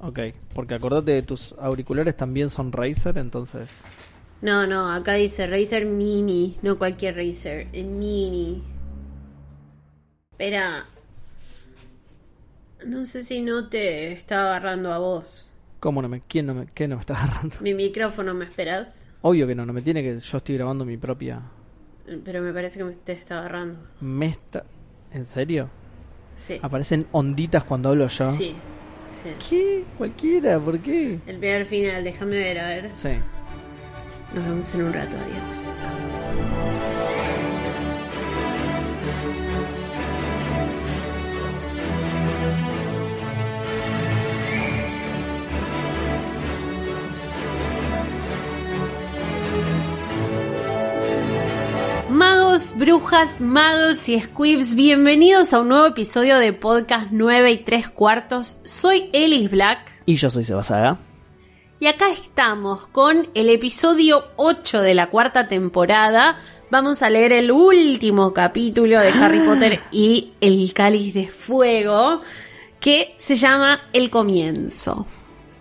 Ok, porque acordate, tus auriculares también son Razer, entonces... No, no, acá dice Razer Mini, no cualquier Razer, el Mini. Espera. No sé si no te está agarrando a vos. ¿Cómo no me, quién no me, qué no me está agarrando? Mi micrófono, ¿me esperas? Obvio que no, no me tiene que, yo estoy grabando mi propia... Pero me parece que me te está agarrando. ¿Me está... ¿En serio? Sí. ¿Aparecen onditas cuando hablo yo? Sí, sí. ¿Qué? Cualquiera, ¿por qué? El primer final, déjame ver, a ver. Sí. Nos vemos en un rato, adiós. Brujas, magos y squibs, bienvenidos a un nuevo episodio de Podcast 9 y 3 cuartos. Soy Elis Black. Y yo soy Sebasaga. Y acá estamos con el episodio 8 de la cuarta temporada. Vamos a leer el último capítulo de Harry Potter y el cáliz de fuego, que se llama El comienzo.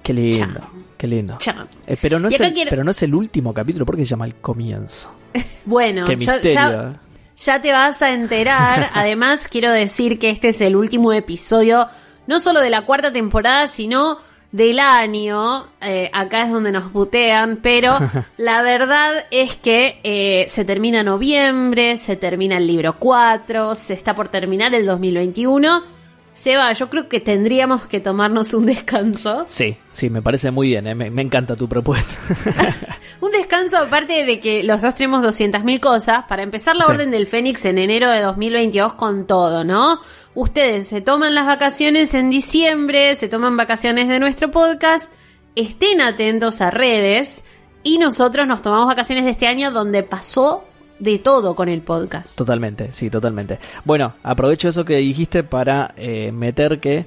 Qué lindo, Chao. qué lindo. Chao. Eh, pero, no es el, quiero- pero no es el último capítulo, porque se llama El Comienzo. Bueno, Qué misterio. ya- eh. Ya te vas a enterar. Además, quiero decir que este es el último episodio, no solo de la cuarta temporada, sino del año. Eh, acá es donde nos putean, pero la verdad es que eh, se termina noviembre, se termina el libro 4, se está por terminar el 2021. Seba, yo creo que tendríamos que tomarnos un descanso. Sí, sí, me parece muy bien, eh, me, me encanta tu propuesta. Un descanso aparte de que los dos tenemos 200.000 cosas. Para empezar la Sí. Orden del Fénix en enero de 2022 con todo, ¿no? Ustedes se toman las vacaciones en diciembre, se toman vacaciones de nuestro podcast, estén atentos a redes y nosotros nos tomamos vacaciones de este año donde pasó de todo con el podcast. Totalmente, sí, totalmente. Bueno, aprovecho eso que dijiste para eh, meter que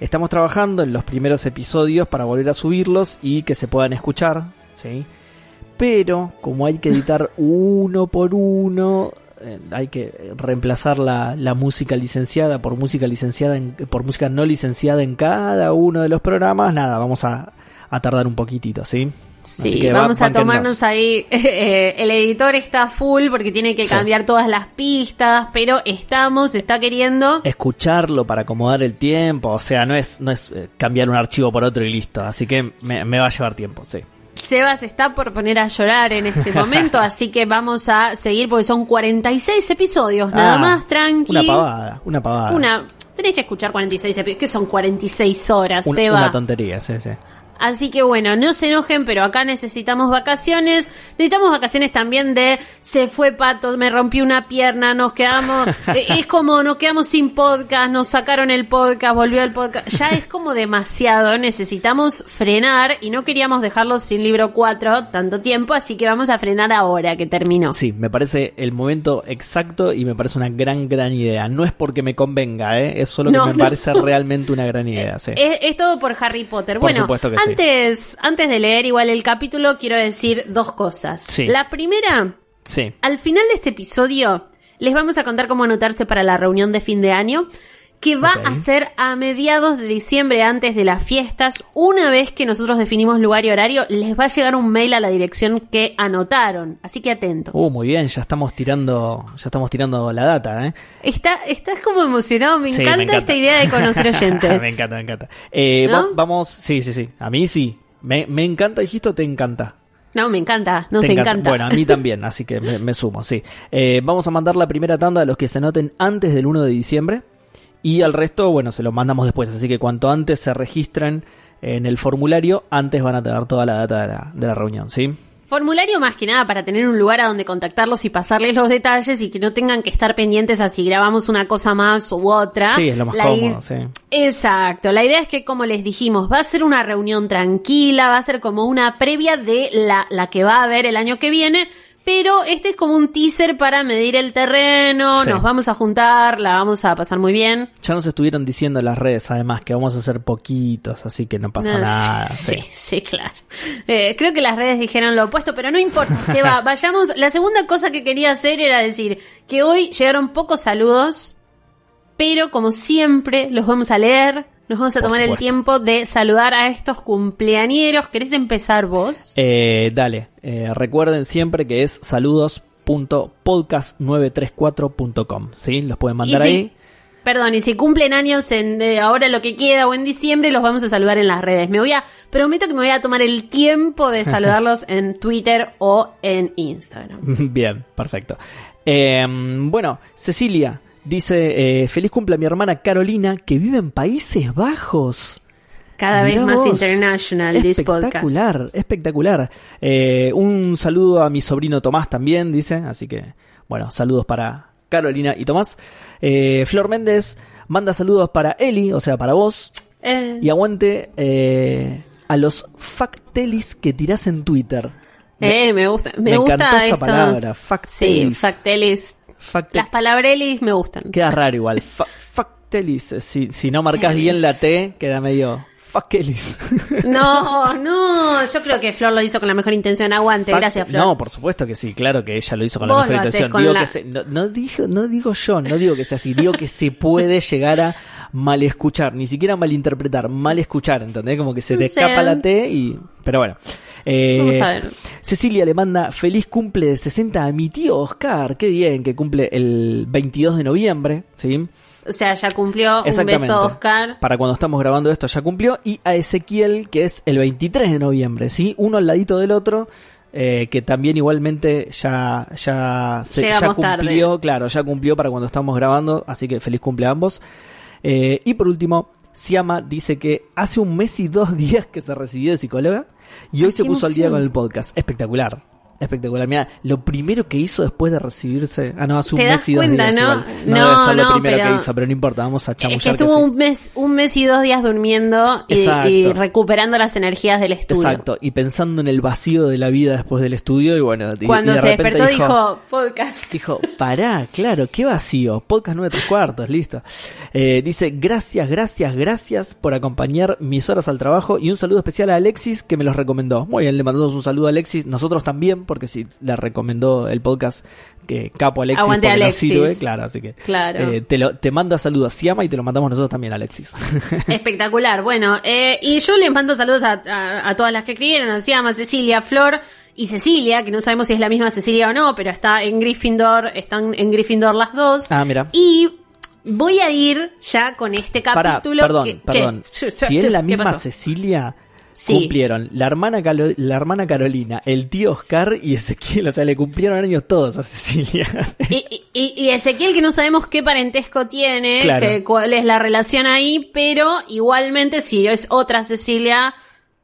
estamos trabajando en los primeros episodios para volver a subirlos y que se puedan escuchar, ¿sí? Pero como hay que editar uno por uno, eh, hay que reemplazar la, la música licenciada por música licenciada en- por música no licenciada en cada uno de los programas, nada, vamos a, a tardar un poquitito, ¿sí? Sí, que va- vamos a tomarnos ahí. eh, el editor está full porque tiene que Sí. cambiar todas las pistas, pero estamos, está queriendo. escucharlo para acomodar el tiempo, o sea, no es, no es eh, cambiar un archivo por otro y listo, así que me, me va a llevar tiempo, sí. Sebas está por poner a llorar en este momento, así que vamos a seguir porque son 46 episodios, nada Ah, más, tranqui. Una pavada, una pavada. Una- tenés que escuchar 46 episodios, que son 46 horas, Seba. una tontería, sí, sí. Así que bueno, no se enojen, pero acá necesitamos vacaciones. Necesitamos vacaciones también de se fue pato, me rompí una pierna, nos quedamos, eh, es como nos quedamos sin podcast, nos sacaron el podcast, volvió el podcast. Ya es como demasiado, necesitamos frenar y no queríamos dejarlos sin libro 4 tanto tiempo, así que vamos a frenar ahora que terminó. Sí, me parece el momento exacto y me parece una gran, gran idea. No es porque me convenga, ¿eh? es solo que me no. parece realmente una gran idea, sí. Es, es todo por Harry Potter. Por bueno, supuesto que sí. Antes, antes de leer igual el capítulo, quiero decir dos cosas. Sí. La primera, Sí, Al final de este episodio les vamos a contar cómo anotarse para la reunión de fin de año, que va a ser a mediados de diciembre antes de las fiestas. Una vez que nosotros definimos lugar y horario, les va a llegar un mail a la dirección que anotaron. Así que atentos. Uh, muy bien, ya estamos tirando, ya estamos tirando la data, ¿eh? Está, estás como emocionado, me, Sí, encanta esta idea de conocer oyentes. me encanta, me encanta. Eh, ¿No? va- vamos, sí, sí, sí. A mí sí. Me, me encanta, dijiste, te encanta. No, me encanta, nos Te encanta. Bueno, a mí también, así que me, me sumo, sí. Eh, vamos a mandar la primera tanda a los que se anoten antes del 1 de diciembre. Y al resto, bueno, se lo mandamos después. Así que cuanto antes se registren en el formulario, antes van a tener toda la data de la, de la reunión, ¿sí? Formulario más que nada para tener un lugar a donde contactarlos y pasarles los detalles y que no tengan que estar pendientes a si grabamos una cosa más u otra. Sí, es lo más La cómodo, sí. Exacto, la idea es que como les dijimos, va a ser una reunión tranquila, va a ser como una previa de la, la que va a haber el año que viene, pero este es como un teaser para medir el terreno, Sí. nos vamos a juntar, la vamos a pasar muy bien. Ya nos estuvieron diciendo en las redes, además, que vamos a hacer poquitos, así que no pasa No, nada. Sí, sí. sí, claro. Eh, creo que las redes dijeron lo opuesto, pero no importa, Seba, vayamos. La segunda cosa que quería hacer era decir que hoy llegaron pocos saludos, pero como siempre los vamos a leer, nos vamos a Por tomar el tiempo de saludar a estos cumpleañeros. ¿Querés empezar vos? Eh, dale, eh, recuerden siempre que es saludos.podcast934.com. ¿Sí? Los pueden mandar si- ahí. Perdón, y si cumplen años en de ahora lo que queda o en diciembre, los vamos a saludar en las redes. Me voy a, prometo que me voy a tomar el tiempo de saludarlos en Twitter o en Instagram. Bien, perfecto. Eh, bueno, Cecilia dice: eh, Feliz cumple a mi hermana Carolina que vive en Países Bajos. Cada vez más vos. international this podcast. Espectacular, espectacular. Eh, un saludo a mi sobrino Tomás también, dice. Así que, bueno, saludos para Carolina y Tomás. Eh, Flor Méndez manda saludos para Eli, o sea, para vos. Eh, Y aguante a los factelis que tirás en Twitter. eh, me gusta, me, me gusta encantó esa palabra, Sí, factelis. Las palabrelis me gustan. Queda raro igual. Fa- factelis. Si, si no marcas bien la T, queda medio. Factelis. No, no, yo creo que Flor lo hizo con la mejor intención. Aguante, Fact- gracias, Flor. No, por supuesto que sí, claro que ella lo hizo con la mejor intención. con Digo la- que se- no, no digo, no digo yo, no digo que sea así, digo que se puede llegar a mal escuchar, ni siquiera malinterpretar, mal escuchar, ¿entendés? Como que se te No sé. escapa la T y. Pero bueno. Eh, Vamos a ver. Cecilia le manda feliz cumple de 60 a mi tío Oscar, qué bien, que cumple el 22 de noviembre, ¿sí? O sea, ya cumplió un beso, Oscar. Para cuando estamos grabando esto ya cumplió. Y a Ezequiel, que es el 23 de noviembre, ¿sí? Uno al ladito del otro. eh, que también igualmente ya, ya, se, ya cumplió, tarde. claro, ya cumplió para cuando estamos grabando, así que feliz cumple a ambos. Eh, y por último, Siama dice que hace un mes y dos días que se recibió de psicóloga y hoy Ay, se puso al día con el podcast. Espectacular. Espectacular. Mira, lo primero que hizo después de recibirse. Ah, no, hace un ¿Te mes y dos cuenta, días. no? igual. No, No, debe ser lo primero pero- que hizo, pero no importa, vamos a Es chamullar que que estuvo sí. un mes, un mes y dos días durmiendo y, recuperando las energías del estudio. Exacto, y pensando en el vacío de la vida después del estudio, y bueno, Cuando y de se repente despertó dijo, podcast. Dijo, pará, claro, qué vacío. Podcast 9 tres cuartos, listo. Eh, dice, gracias, gracias, gracias por acompañar mis horas al trabajo y un saludo especial a Alexis que me los recomendó. Muy bien, le mandamos un saludo a Alexis, nosotros también, porque si le recomendó el podcast, que capo Alexis, Aguante, porque Alexis. sirve, claro, así que Claro. eh, te, lo, te manda saludos, se llama y te lo mandamos nosotros también, Alexis. Espectacular. Bueno, eh, y yo le mando saludos a, a- a todas las que escribieron. Se llama Cecilia, Flor y Cecilia, que no sabemos si es la misma Cecilia o no, pero está en Gryffindor, están en Gryffindor las dos. ah, mira. Y voy a ir ya con este Pará, capítulo. perdón, que- perdón. Si es la ¿Qué misma? Cecilia, Sí. cumplieron la hermana, Calo- la hermana Carolina, el tío Oscar y Ezequiel. O sea, le cumplieron años todos a Cecilia. Y, y- y Ezequiel, que no sabemos qué parentesco tiene, Claro. que- cuál es la relación ahí, pero igualmente, si es otra Cecilia,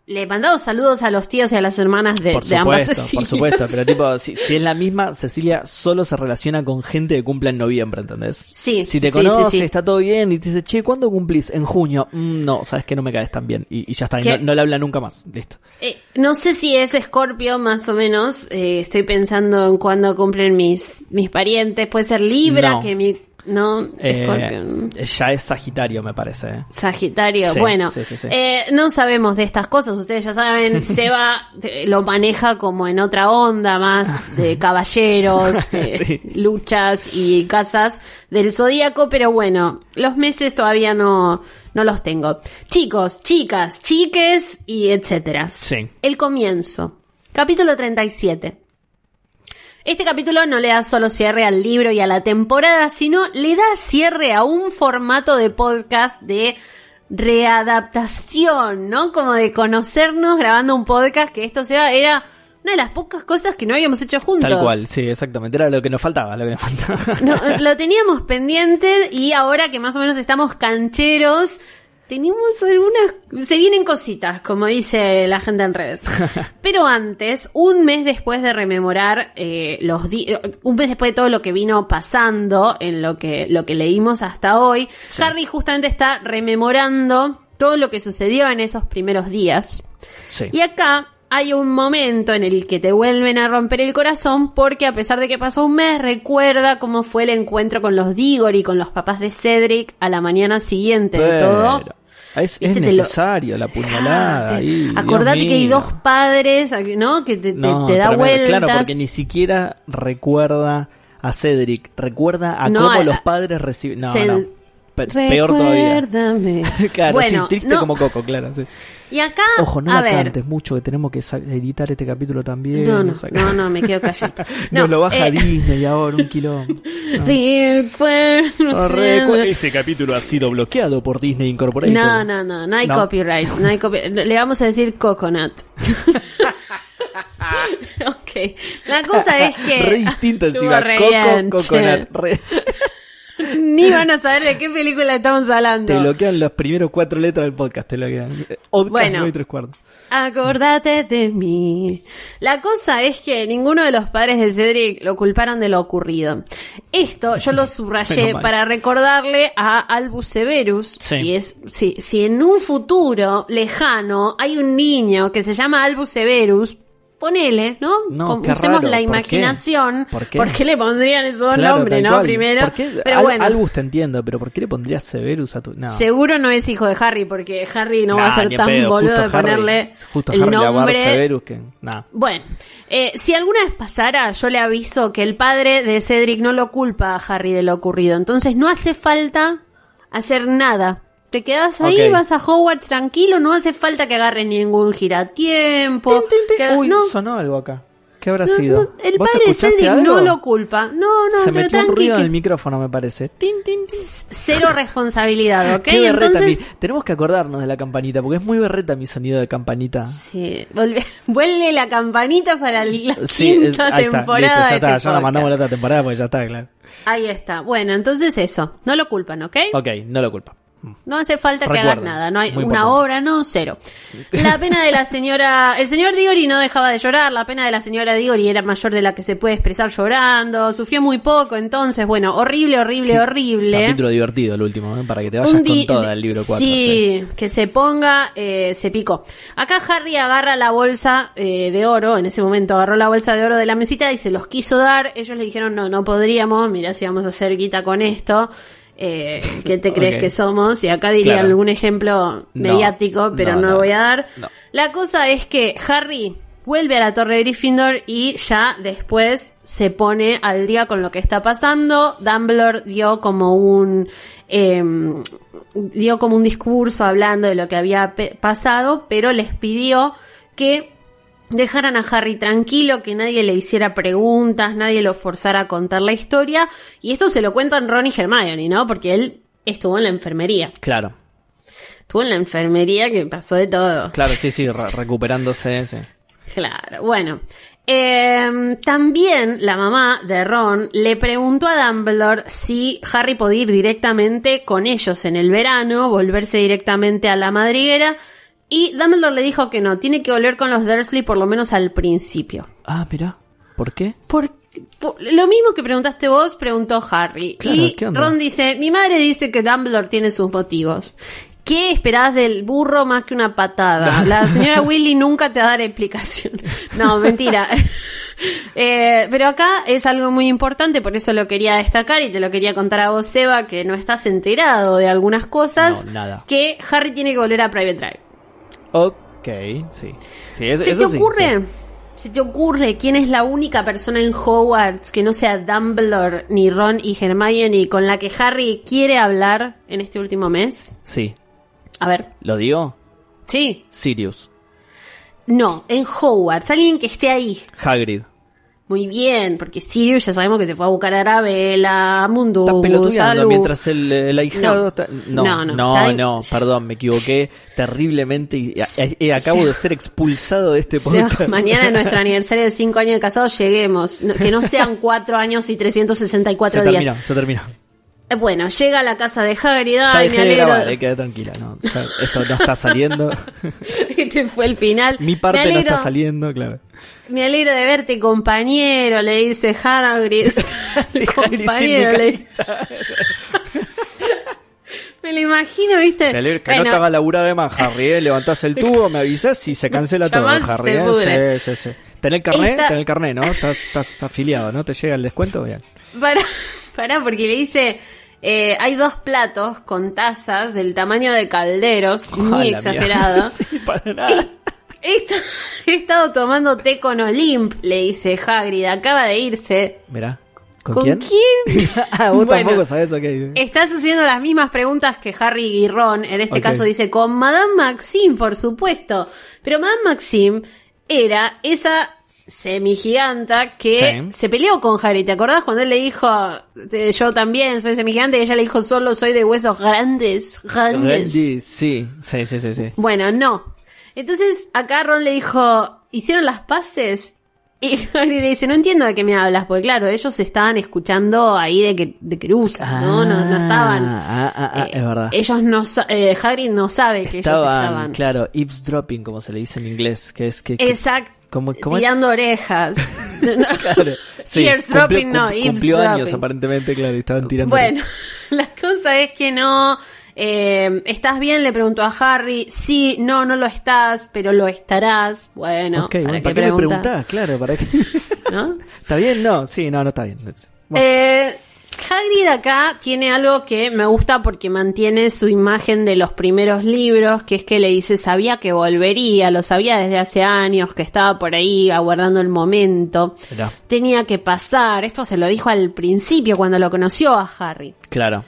le he mandado saludos a los tíos y a las hermanas de, por de ambas supuesto, Cecilias. por supuesto. Pero tipo, si, si es la misma, Cecilia solo se relaciona con gente que cumple en noviembre, ¿entendés? Sí, Si te sí, conoce, sí, sí. está todo bien y te dice, che, ¿cuándo cumplís? En junio. Mm, no, sabes que no me caes tan bien. Y, y ya está, y no, no le habla nunca más. Listo. Eh, no sé si es Escorpio, más o menos. Eh, estoy pensando en cuándo cumplen mis, mis parientes. Puede ser Libra, No. que mi. No, Eh, ya es Sagitario, me parece. ¿eh? Sagitario, Sí, bueno, sí, sí, sí. eh, no sabemos de estas cosas, ustedes ya saben, Seba lo maneja como en otra onda más de caballeros, de luchas y casas del zodíaco, pero bueno, los meses todavía no, no los tengo. Chicos, chicas, chiques y etcétera. Sí. El comienzo. Capítulo 37. Este capítulo no le da solo cierre al libro y a la temporada, sino le da cierre a un formato de podcast de readaptación, ¿no? Como de conocernos grabando un podcast, que esto sea, era una de las pocas cosas que no habíamos hecho juntos. Tal cual, sí, exactamente. Era lo que nos faltaba, lo que nos faltaba. No, lo teníamos pendiente y ahora que más o menos estamos cancheros, tenemos algunas, se vienen cositas, como dice la gente en redes. Pero antes, un mes después de rememorar eh, los di- un mes después de todo lo que vino pasando en lo que, lo que leímos hasta hoy, Sí. Harry justamente está rememorando todo lo que sucedió en esos primeros días. Sí. Y acá hay un momento en el que te vuelven a romper el corazón porque a pesar de que pasó un mes, recuerda cómo fue el encuentro con los Diggory, con los papás de Cedric a la mañana siguiente de todo. Es, es te lo- necesario la puñalada. Ah, te- acordate que hay dos padres, ¿no? Que te, te- No, te da vueltas. Claro, porque ni siquiera recuerda a Cedric, recuerda a No, cómo a- los padres reciben. No, no. Pe- peor todavía. Recuérdame. claro, bueno, sí, triste no, como Coco, claro. sí. Y acá, Ojo, no a la ver. cantes mucho, que tenemos que editar este capítulo también. No, no, no, no, me quedo calladita. No, lo baja eh, Disney ahora, un kilómetro. recuérdame. Este capítulo ha sido bloqueado por Disney Incorporated. No, no, no, no hay copyright. No hay copi- Le vamos a decir coconut. ok. La cosa es que. Re distinto encima. Coco, Coconut. re- Ni van a saber de qué película estamos hablando. Te bloquean los primeros cuatro letras del podcast. Te bloquean. Podcast Bueno. 9 y tres cuartos. Acordate de mí. La cosa es que ninguno de los padres de Cedric lo culparon de lo ocurrido. Esto yo lo subrayé para recordarle a Albus Severus Sí. si es si, si en un futuro lejano hay un niño que se llama Albus Severus Ponele, ¿no? No, Usemos raro. la ¿Por qué? imaginación. ¿Por qué? le pondrían esos Claro, nombres, no? cual. Primero. Pero Al- bueno. Albus te entiendo, pero ¿por qué le pondrías Severus a tu.? No. Seguro no es hijo de Harry, porque Harry no va a ser tan pedo, boludo justo de Harry- ponerle Justo el Harry nombre. Severus que. Nah. Bueno, eh, si alguna vez pasara, yo le aviso que el padre de Cedric no lo culpa a Harry de lo ocurrido. Entonces no hace falta hacer nada. Te quedas ahí, vas a Hogwarts tranquilo, no hace falta que agarres ningún giratiempo. que- Uy, no, sonó algo acá. ¿Qué habrá no, sido? no, el ¿Vos padre Cedric algo? no lo culpa. No, no, Se pero metió un ruido en el micrófono, me parece. Tin, tin, tin. cero responsabilidad, ¿ok? Qué berreta Entonces, mi- Tenemos que acordarnos de la campanita, porque es muy berreta mi sonido de campanita. Sí, volve- vuelve la campanita para la Sí, es- quinta ahí está, temporada. listo, ya está, este ya nos mandamos la otra temporada, pues ya está, claro. Ahí está. Bueno, entonces eso. No lo culpan, ¿ok? Ok, no lo culpa. No hace falta que Recuerden, hagan nada. No hay una obra, no, cero. La pena de la señora. El señor Diggory no dejaba de llorar. La pena de la señora Diggory era mayor de la que se puede expresar llorando. Sufrió muy poco, entonces, bueno, horrible, horrible, horrible. Capítulo divertido el último, ¿eh? para que te vayas Un con toda el libro 4. Sí, que se ponga, eh, se picó. Acá Harry agarra la bolsa eh, de oro, en ese momento agarró la bolsa de oro de la mesita y se los quiso dar. Ellos le dijeron, no, no podríamos, mira si vamos a hacer guita con esto. Eh, ¿Qué te crees que somos? Y acá diría Claro. algún ejemplo No, mediático, pero no, no, lo voy a dar. no. La cosa es que Harry vuelve a la torre de Gryffindor y ya después se pone al día con lo que está pasando. Dumbledore dio como un eh, dio como un discurso hablando de lo que había pasado, pero les pidió que dejaran a Harry tranquilo, que nadie le hiciera preguntas, nadie lo forzara a contar la historia. Y esto se lo cuentan Ron y Hermione, ¿no? Porque él estuvo en la enfermería. Claro, Estuvo en la enfermería que pasó de todo. claro, sí, sí, re- recuperándose. Sí. Claro, bueno. Eh, también la mamá de Ron le preguntó a Dumbledore si Harry podía ir directamente con ellos en el verano, volverse directamente a la madriguera. Y Dumbledore le dijo que no, tiene que volver con los Dursley por lo menos al principio. Ah, mira, ¿por qué? Por, por- lo mismo que preguntaste vos, preguntó Harry. Claro, y. Ron dice, mi madre dice que Dumbledore tiene sus motivos. ¿Qué esperás del burro más que una patada? La señora Willy nunca te va a dar explicación. No, mentira. Eh, pero acá es algo muy importante, por eso lo quería destacar y te lo quería contar a vos, Seba, que no estás enterado de algunas cosas. No, nada. Que Harry tiene que volver a Private Drive. Ok, sí. sí es- ¿Se eso te sí, ocurre? sí. ¿Se te ocurre quién es la única persona en Hogwarts que no sea Dumbledore, ni Ron y Hermione con la que Harry quiere hablar en este último mes? Sí, A ver, ¿lo digo? sí. Sirius, No, en Hogwarts, alguien que esté ahí. Hagrid. Muy bien, porque Sirius ya sabemos que te fue a buscar a Arabella, a Estás Mundungus, a pelotudeando mientras el, el ahijado No. está- No, No, no, no, no, está ahí. perdón, me equivoqué terriblemente y, y- y acabo de ser expulsado de este O sea, podcast. mañana es nuestro aniversario de 5 años de casados, lleguemos. Que no sean 4 años y 364 se días. terminó, se terminó. Eh, Bueno, llega a la casa de Hagrid. Ya Ay, me dejé de alegro. grabar, eh, quedé tranquila. No, Ya esto no está saliendo. Este fue el final. Mi parte no alegro, está saliendo, claro. Me alegro de verte, compañero, le dice Hagrid. Sí, compañero, le sindicalista. Me lo imagino, ¿viste? Me alegro que Bueno, no te hagas laburar de más, Harry. ¿eh? Levantás el tubo, me avisas y se cancela todo, Harry. se ¿eh? Sí, sí, sí. ¿Tenés carnet? Esta- Tenés carnet, ¿no? Estás, estás afiliado, ¿no? ¿Te llega el descuento? Bien. Pará, pará, porque le dice... eh, hay dos platos con tazas del tamaño de calderos, muy exagerado. Sí, para nada. He, esta- he estado tomando té con Olimp, le dice Hagrid, acaba de irse. Mirá. ¿Con, ¿Con quién? quién? ah, vos Bueno. tampoco sabés, ok. Estás haciendo las mismas preguntas que Harry y Ron. En este caso dice con Madame Maxime, por supuesto. Pero Madame Maxime era esa semigiganta que Sí. se peleó con Harry. ¿Te acordás cuando él le dijo, yo también soy semigigante? Y ella le dijo, solo soy de huesos grandes, grandes. Randy, sí, sí, sí, sí, sí. Bueno, no. Entonces acá Ron le dijo, ¿hicieron las paces? Y Harry le dice, no entiendo de qué me hablas, porque claro, ellos estaban escuchando ahí de que de Querusa, ¿no? no, no estaban. Ah, ah, ah, eh, es verdad. Ellos no, eh, Hagrid no sabe que Estaban, ellos estaban. claro, eavesdropping, como se le dice en inglés, que es que... que- Exacto. ¿Cómo- cómo es? tirando orejas. Claro, sí, Eavesdropping, no, Cumplió años eavesdropping. aparentemente, claro, y estaban tirando... Bueno, la cosa es que no. Eh, ¿Estás bien? Le preguntó a Harry. Sí, no, no lo estás, pero lo estarás. Bueno, ¿para bueno, qué, ¿para qué me preguntás? Claro, ¿para qué? ¿No? ¿Está bien? No, sí, no, no está bien. Bueno, Eh, Hagrid acá tiene algo que me gusta porque mantiene su imagen de los primeros libros, que es que le dice sabía que volvería, lo sabía desde hace años, que estaba por ahí aguardando el momento, tenía que pasar, esto se lo dijo al principio cuando lo conoció a Harry. claro.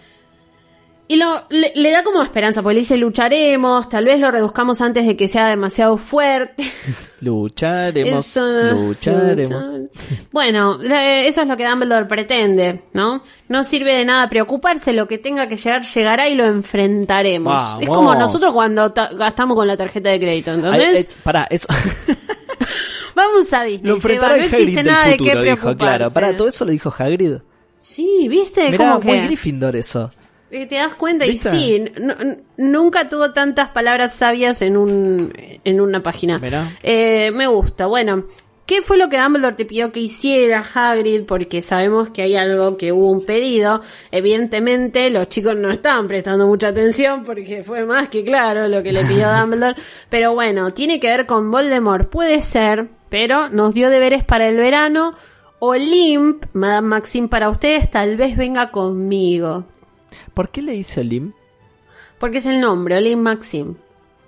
Y lo, le, le da como esperanza, porque le dice lucharemos, tal vez lo reduzcamos antes de que sea demasiado fuerte. Lucharemos, Eso, lucharemos. luchar. Bueno, eso es lo que Dumbledore pretende, ¿no? No sirve de nada preocuparse, lo que tenga que llegar, llegará y lo enfrentaremos. Vamos. Es como nosotros cuando ta- gastamos con la tarjeta de crédito, ¿entendés? pará, eso... Vamos a Disney. lo enfrentará no existe nada de qué futuro, dijo, preocuparse. claro. Pará, todo eso lo dijo Hagrid. Sí, ¿viste? Mirá, como muy que Gryffindor eso. Te das cuenta y sí, nunca tuvo tantas palabras sabias en un en una página. Eh, me gusta. Bueno, ¿qué fue lo que Dumbledore te pidió que hiciera Hagrid? Porque sabemos que hay algo que hubo un pedido. Evidentemente, los chicos no estaban prestando mucha atención porque fue más que claro lo que le pidió Dumbledore. Pero bueno, tiene que ver con Voldemort, puede ser, pero nos dio deberes para el verano. Olimp, Madame Maxime, para ustedes, tal vez venga conmigo. ¿Por qué le dice Olim? Porque es el nombre, Olimp Maxime.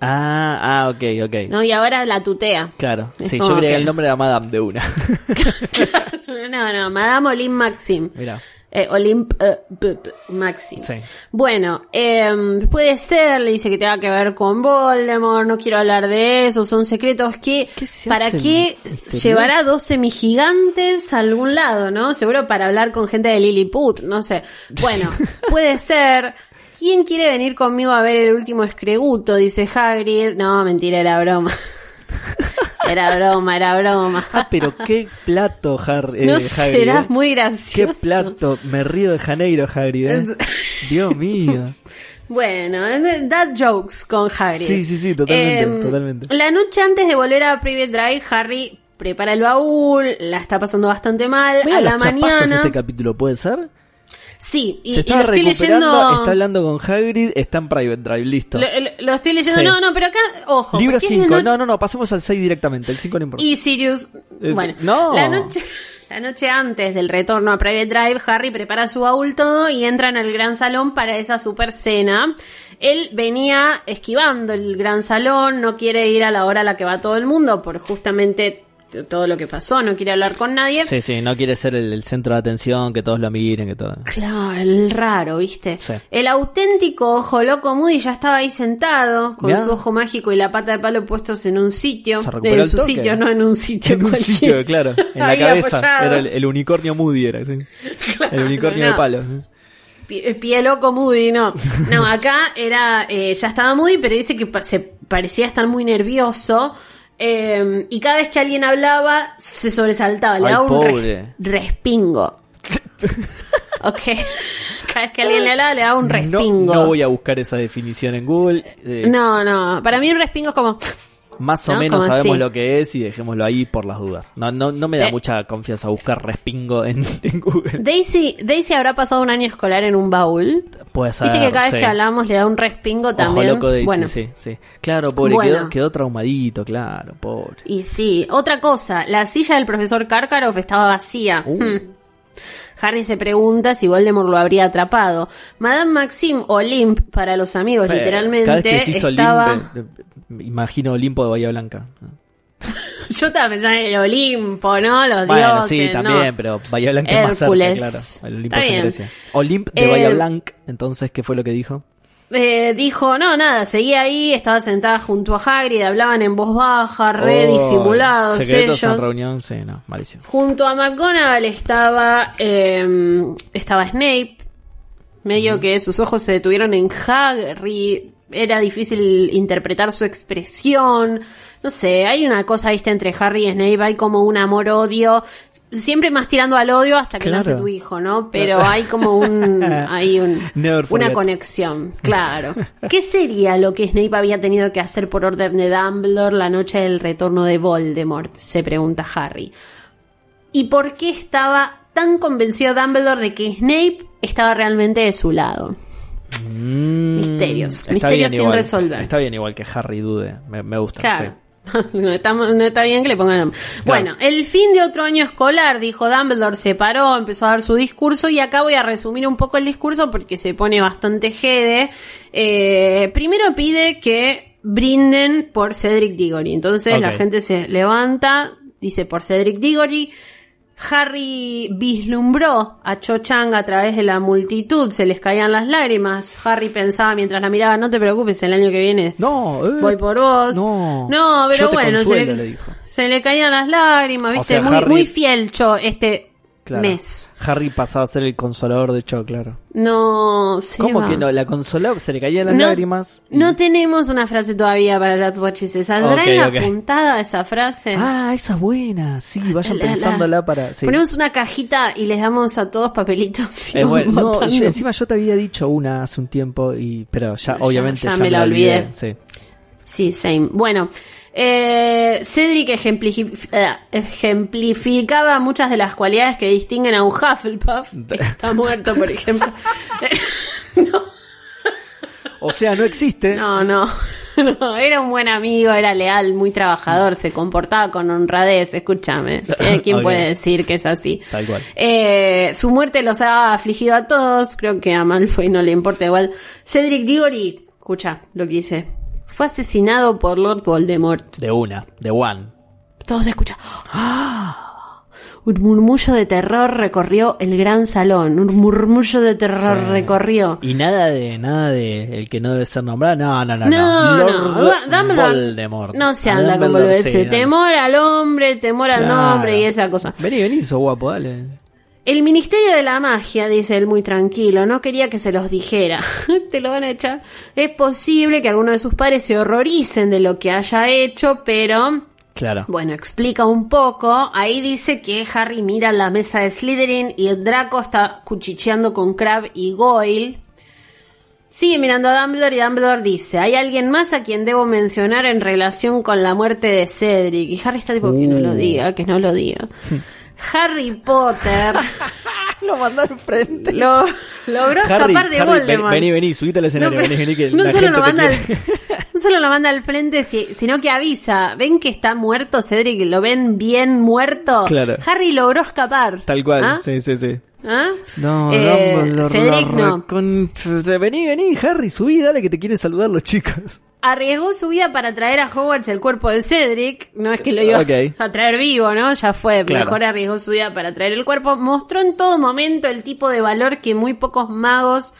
Ah, ah, ok, ok. ¿no? Y ahora la tutea. Claro, Es sí, yo creía que el nombre era Madame de una. no, no, Madame Olimp Maxime. Mira, Eh, Olimp eh, p- p- Maxime. sí. Bueno, em, puede ser, le dice que tenga que ver con Voldemort, no quiero hablar de eso, son secretos que, ¿Qué se ¿para qué llevará dos semigigantes a algún lado, no? Seguro para hablar con gente de Lilliput, no sé. Bueno, puede ser. ¿Quién quiere venir conmigo a ver el último escreguto? Dice Hagrid. No, mentira, era broma. Era broma, era broma. Ah, pero qué plato, Har eh, no Hagrid, serás eh. muy Qué gracioso. plato. Me río de Janeiro, Hagrid, eh. Dios mío. Bueno, eh, dad jokes con Harry. Sí, sí, sí, totalmente, totalmente. La noche antes de volver a Private Drive, Harry prepara el baúl, la está pasando bastante mal. Mira a la mañana. este capítulo, ¿puede ser? Sí, y, Se y está lo estoy recuperando, leyendo. está hablando con Hagrid, está en Private Drive, listo. Lo, lo- lo estoy leyendo. Sí. No, no, pero acá, ojo. Libro porque es 5, la no, no, no, pasemos al 6 directamente, el 5 no importa. Y Sirius. Eh, Bueno, no. La noche, la noche antes del retorno a Private Drive, Harry prepara su baúl todo y entran al gran salón para esa super cena. Él venía esquivando el gran salón, no quiere ir a la hora a la que va todo el mundo por justamente todo lo que pasó, no quiere hablar con nadie. Sí, sí, no quiere ser el, el centro de atención, que todos lo miren, que todo. Claro, el raro, ¿viste? Sí. El auténtico ojo loco Moody ya estaba ahí sentado, con su ojo mágico y la pata de palo puestos en un sitio. En el su toque. sitio, no en un sitio. En un sitio, claro, en la cabeza. apoyados. Era el, el unicornio Moody, era, sí. el unicornio de palo. ¿sí? Pie, pie loco Moody, no. No, acá era, eh, ya estaba Moody, pero dice que pa- se parecía estar muy nervioso. Eh, y cada vez que alguien hablaba, se sobresaltaba, le Ay, daba un respingo. ok. Cada vez que alguien le hablaba, le daba un respingo. No, no voy a buscar esa definición en Google. eh, No, no. Para mí un respingo es como. Más o ¿no? menos Como sabemos lo que es y dejémoslo ahí por las dudas. No, no, no me da Eh. mucha confianza buscar respingo en, en Google. Daisy, Daisy habrá pasado un año escolar en un baúl. Puede ser. Viste que cada vez que hablamos le da un respingo Ojo también. loco Daisy, bueno, sí, sí. Claro, pobre, Bueno. quedó, quedó traumadito, claro, pobre. y sí. Otra cosa, la silla del profesor Karkaroff estaba vacía. Uh. Hmm. Harry se pregunta si Voldemort lo habría atrapado. Madame Maxime Olimp, para los amigos, literalmente, Cada vez que se hizo estaba... Eh, imagino Olimpo de Bahía Blanca. Yo estaba pensando en el Olimpo, ¿no? Los Bueno, dioses, sí, ¿no? también, pero Bahía Blanca es más cerca, claro. El Olimpo es en. Grecia. Olimp de Eh, Bahía Blanca, entonces, ¿qué fue lo que dijo? Eh, dijo, no, nada, seguía ahí, estaba sentada junto a Hagrid, hablaban en voz baja, re Oh, disimulados Secretos en ellos. reunión, sí, no, malísimo. Junto a McGonagall estaba, eh, estaba Snape, medio que sus ojos se detuvieron en Harry, era difícil interpretar su expresión, no sé, hay una cosa viste entre Harry y Snape, hay como un amor-odio, siempre más tirando al odio hasta que nace tu hijo, ¿no? Pero Claro. hay como un, hay un, una conexión, claro. ¿Qué sería lo que Snape había tenido que hacer por orden de Dumbledore la noche del retorno de Voldemort? Se pregunta Harry. ¿Y por qué estaba tan convencido Dumbledore de que Snape estaba realmente de su lado? Mm, Misterios, misterios sin igual, resolver. Está bien igual que Harry dude, me, me gusta. Claro. sí. No está, no está bien que le pongan nombre. Bueno, el fin de otro año escolar, dijo Dumbledore, se paró, empezó a dar su discurso y acá voy a resumir un poco el discurso porque se pone bastante jede. Eh, primero pide que brinden por Cedric Diggory. Entonces la gente se levanta, dice por Cedric Diggory. Harry vislumbró a Cho Chang a través de la multitud, se les caían las lágrimas. Harry pensaba mientras la miraba, no te preocupes, el año que viene No, eh, voy por vos. No, No, pero bueno, se le, se le caían las lágrimas, O viste, sea, muy, Harry- muy fiel Cho este Claro. mes. Harry pasaba a ser el consolador de Cho, claro. No, se ¿Cómo va. que no? La consolaba, se le caían las No, lágrimas. y- No tenemos una frase todavía para las watches. ¿Se saldrá en la puntada esa frase? Ah, esa es buena. Sí, vayan La- la- pensándola para. sí. Ponemos una cajita y les damos a todos papelitos. vamos bueno. No, yo- encima yo te había dicho una hace un tiempo, y pero ya, obviamente, ya ya, me la olvidé. Sí. Sí, same. Bueno, eh, Cedric eh, ejemplificaba muchas de las cualidades que distinguen a un Hufflepuff. Está muerto, por ejemplo. no, O sea, no existe. no, no. No, era un buen amigo, era leal, muy trabajador, se comportaba con honradez, escúchame. Eh, ¿Quién puede decir que es así? Tal cual. Eh, su muerte los ha afligido a todos, creo que a Malfoy no le importa igual. Cedric Diggory, escucha lo que dice, fue asesinado por Lord Voldemort. De una, de one. Todos escuchan. Un murmullo de terror recorrió el gran salón. Un murmullo de terror Sí. recorrió. Y nada de, nada de el que no debe ser nombrado. No, no, no, No, no. no, Lord Dumbledore Voldemort. no se anda con boludeces. sí, no. temor al hombre, temor al Claro. nombre y esa cosa. Vení, vení, sos guapo, dale. El Ministerio de la Magia, dice él muy tranquilo, no quería que se los dijera. Te lo van a echar. Es posible que algunos de sus padres se horroricen de lo que haya hecho, pero Claro. Bueno, explica un poco. Ahí dice que Harry mira la mesa de Slytherin y el Draco está cuchicheando con Crab y Goyle. Sigue mirando a Dumbledore y Dumbledore dice, hay alguien más a quien debo mencionar en relación con la muerte de Cedric. Y Harry está tipo, que no lo Uh. diga, que no lo diga. Harry Potter Lo mandó al frente. lo, logró Harry, escapar de Harry, ven- Voldemort. vení, vení, subite al escenario, No, vení, vení, que no la solo gente lo te manda al, no solo lo manda al frente, si- sino que avisa. ¿Ven que está muerto Cedric? ¿Lo ven bien muerto? Claro. Harry logró escapar. Tal cual, ¿Ah? sí, sí, sí. ¿Ah? No, Eh, Cedric no. recon- Vení, vení, Harry, subí, dale que te quieren saludar los chicos. Arriesgó su vida para traer a Hogwarts el cuerpo de Cedric. No es que lo iba a traer vivo, ¿no? Ya fue. Claro. Mejor arriesgó su vida para traer el cuerpo. Mostró en todo momento el tipo de valor que muy pocos magos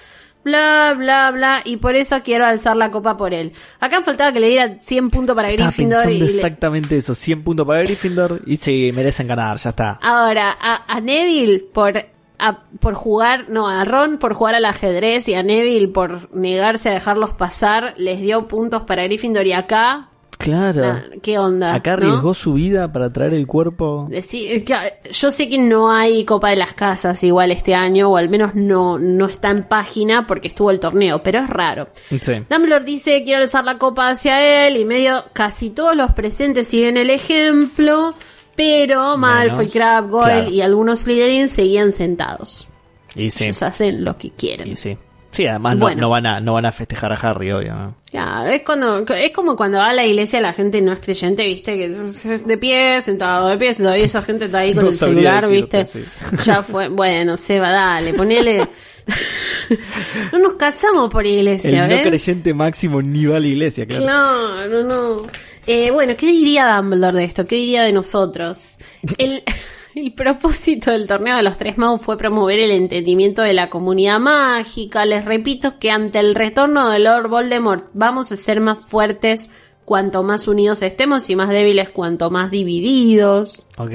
bla, bla, bla, y por eso quiero alzar la copa por él. Acá faltaba que le diera 100 puntos para Estaba Gryffindor pensando y le- exactamente eso, 100 puntos para Gryffindor y sí, merecen ganar, ya está. Ahora, a, a Neville por, a- por jugar, no, a Ron por jugar al ajedrez y a Neville por negarse a dejarlos pasar, les dio puntos para Gryffindor y acá, Claro. ah, ¿qué onda? Acá ¿no? arriesgó su vida para traer el cuerpo. Eh, que- yo sé que no hay Copa de las Casas igual este año, o al menos no, no está en página porque estuvo el torneo, pero es raro. Sí. Dumbledore dice quiero alzar la copa hacia él y medio casi todos los presentes siguen el ejemplo, pero Malfoy, Crabbe, Goyle claro. y algunos Slytherin seguían sentados. Y sí. Ellos hacen lo que quieren. Y sí. Sí, además no, Bueno. no van a, no van a festejar a Harry, obvio. ¿no? Claro, es cuando es como cuando va a la iglesia la gente no es creyente, viste, que es de pie, sentado de pie, todavía esa gente está ahí con No el celular, decirte, viste. sí. Ya fue, bueno, Seba, dale, ponele. no nos casamos por iglesia, El no ¿ves? creyente máximo ni va a la iglesia, claro. Claro, no. Eh, bueno, ¿qué diría Dumbledore de esto? ¿Qué diría de nosotros? El, el propósito del torneo de los tres magos fue promover el entendimiento de la comunidad mágica. Les repito que ante el retorno de Lord Voldemort vamos a ser más fuertes cuanto más unidos estemos y más débiles cuanto más divididos. Ok.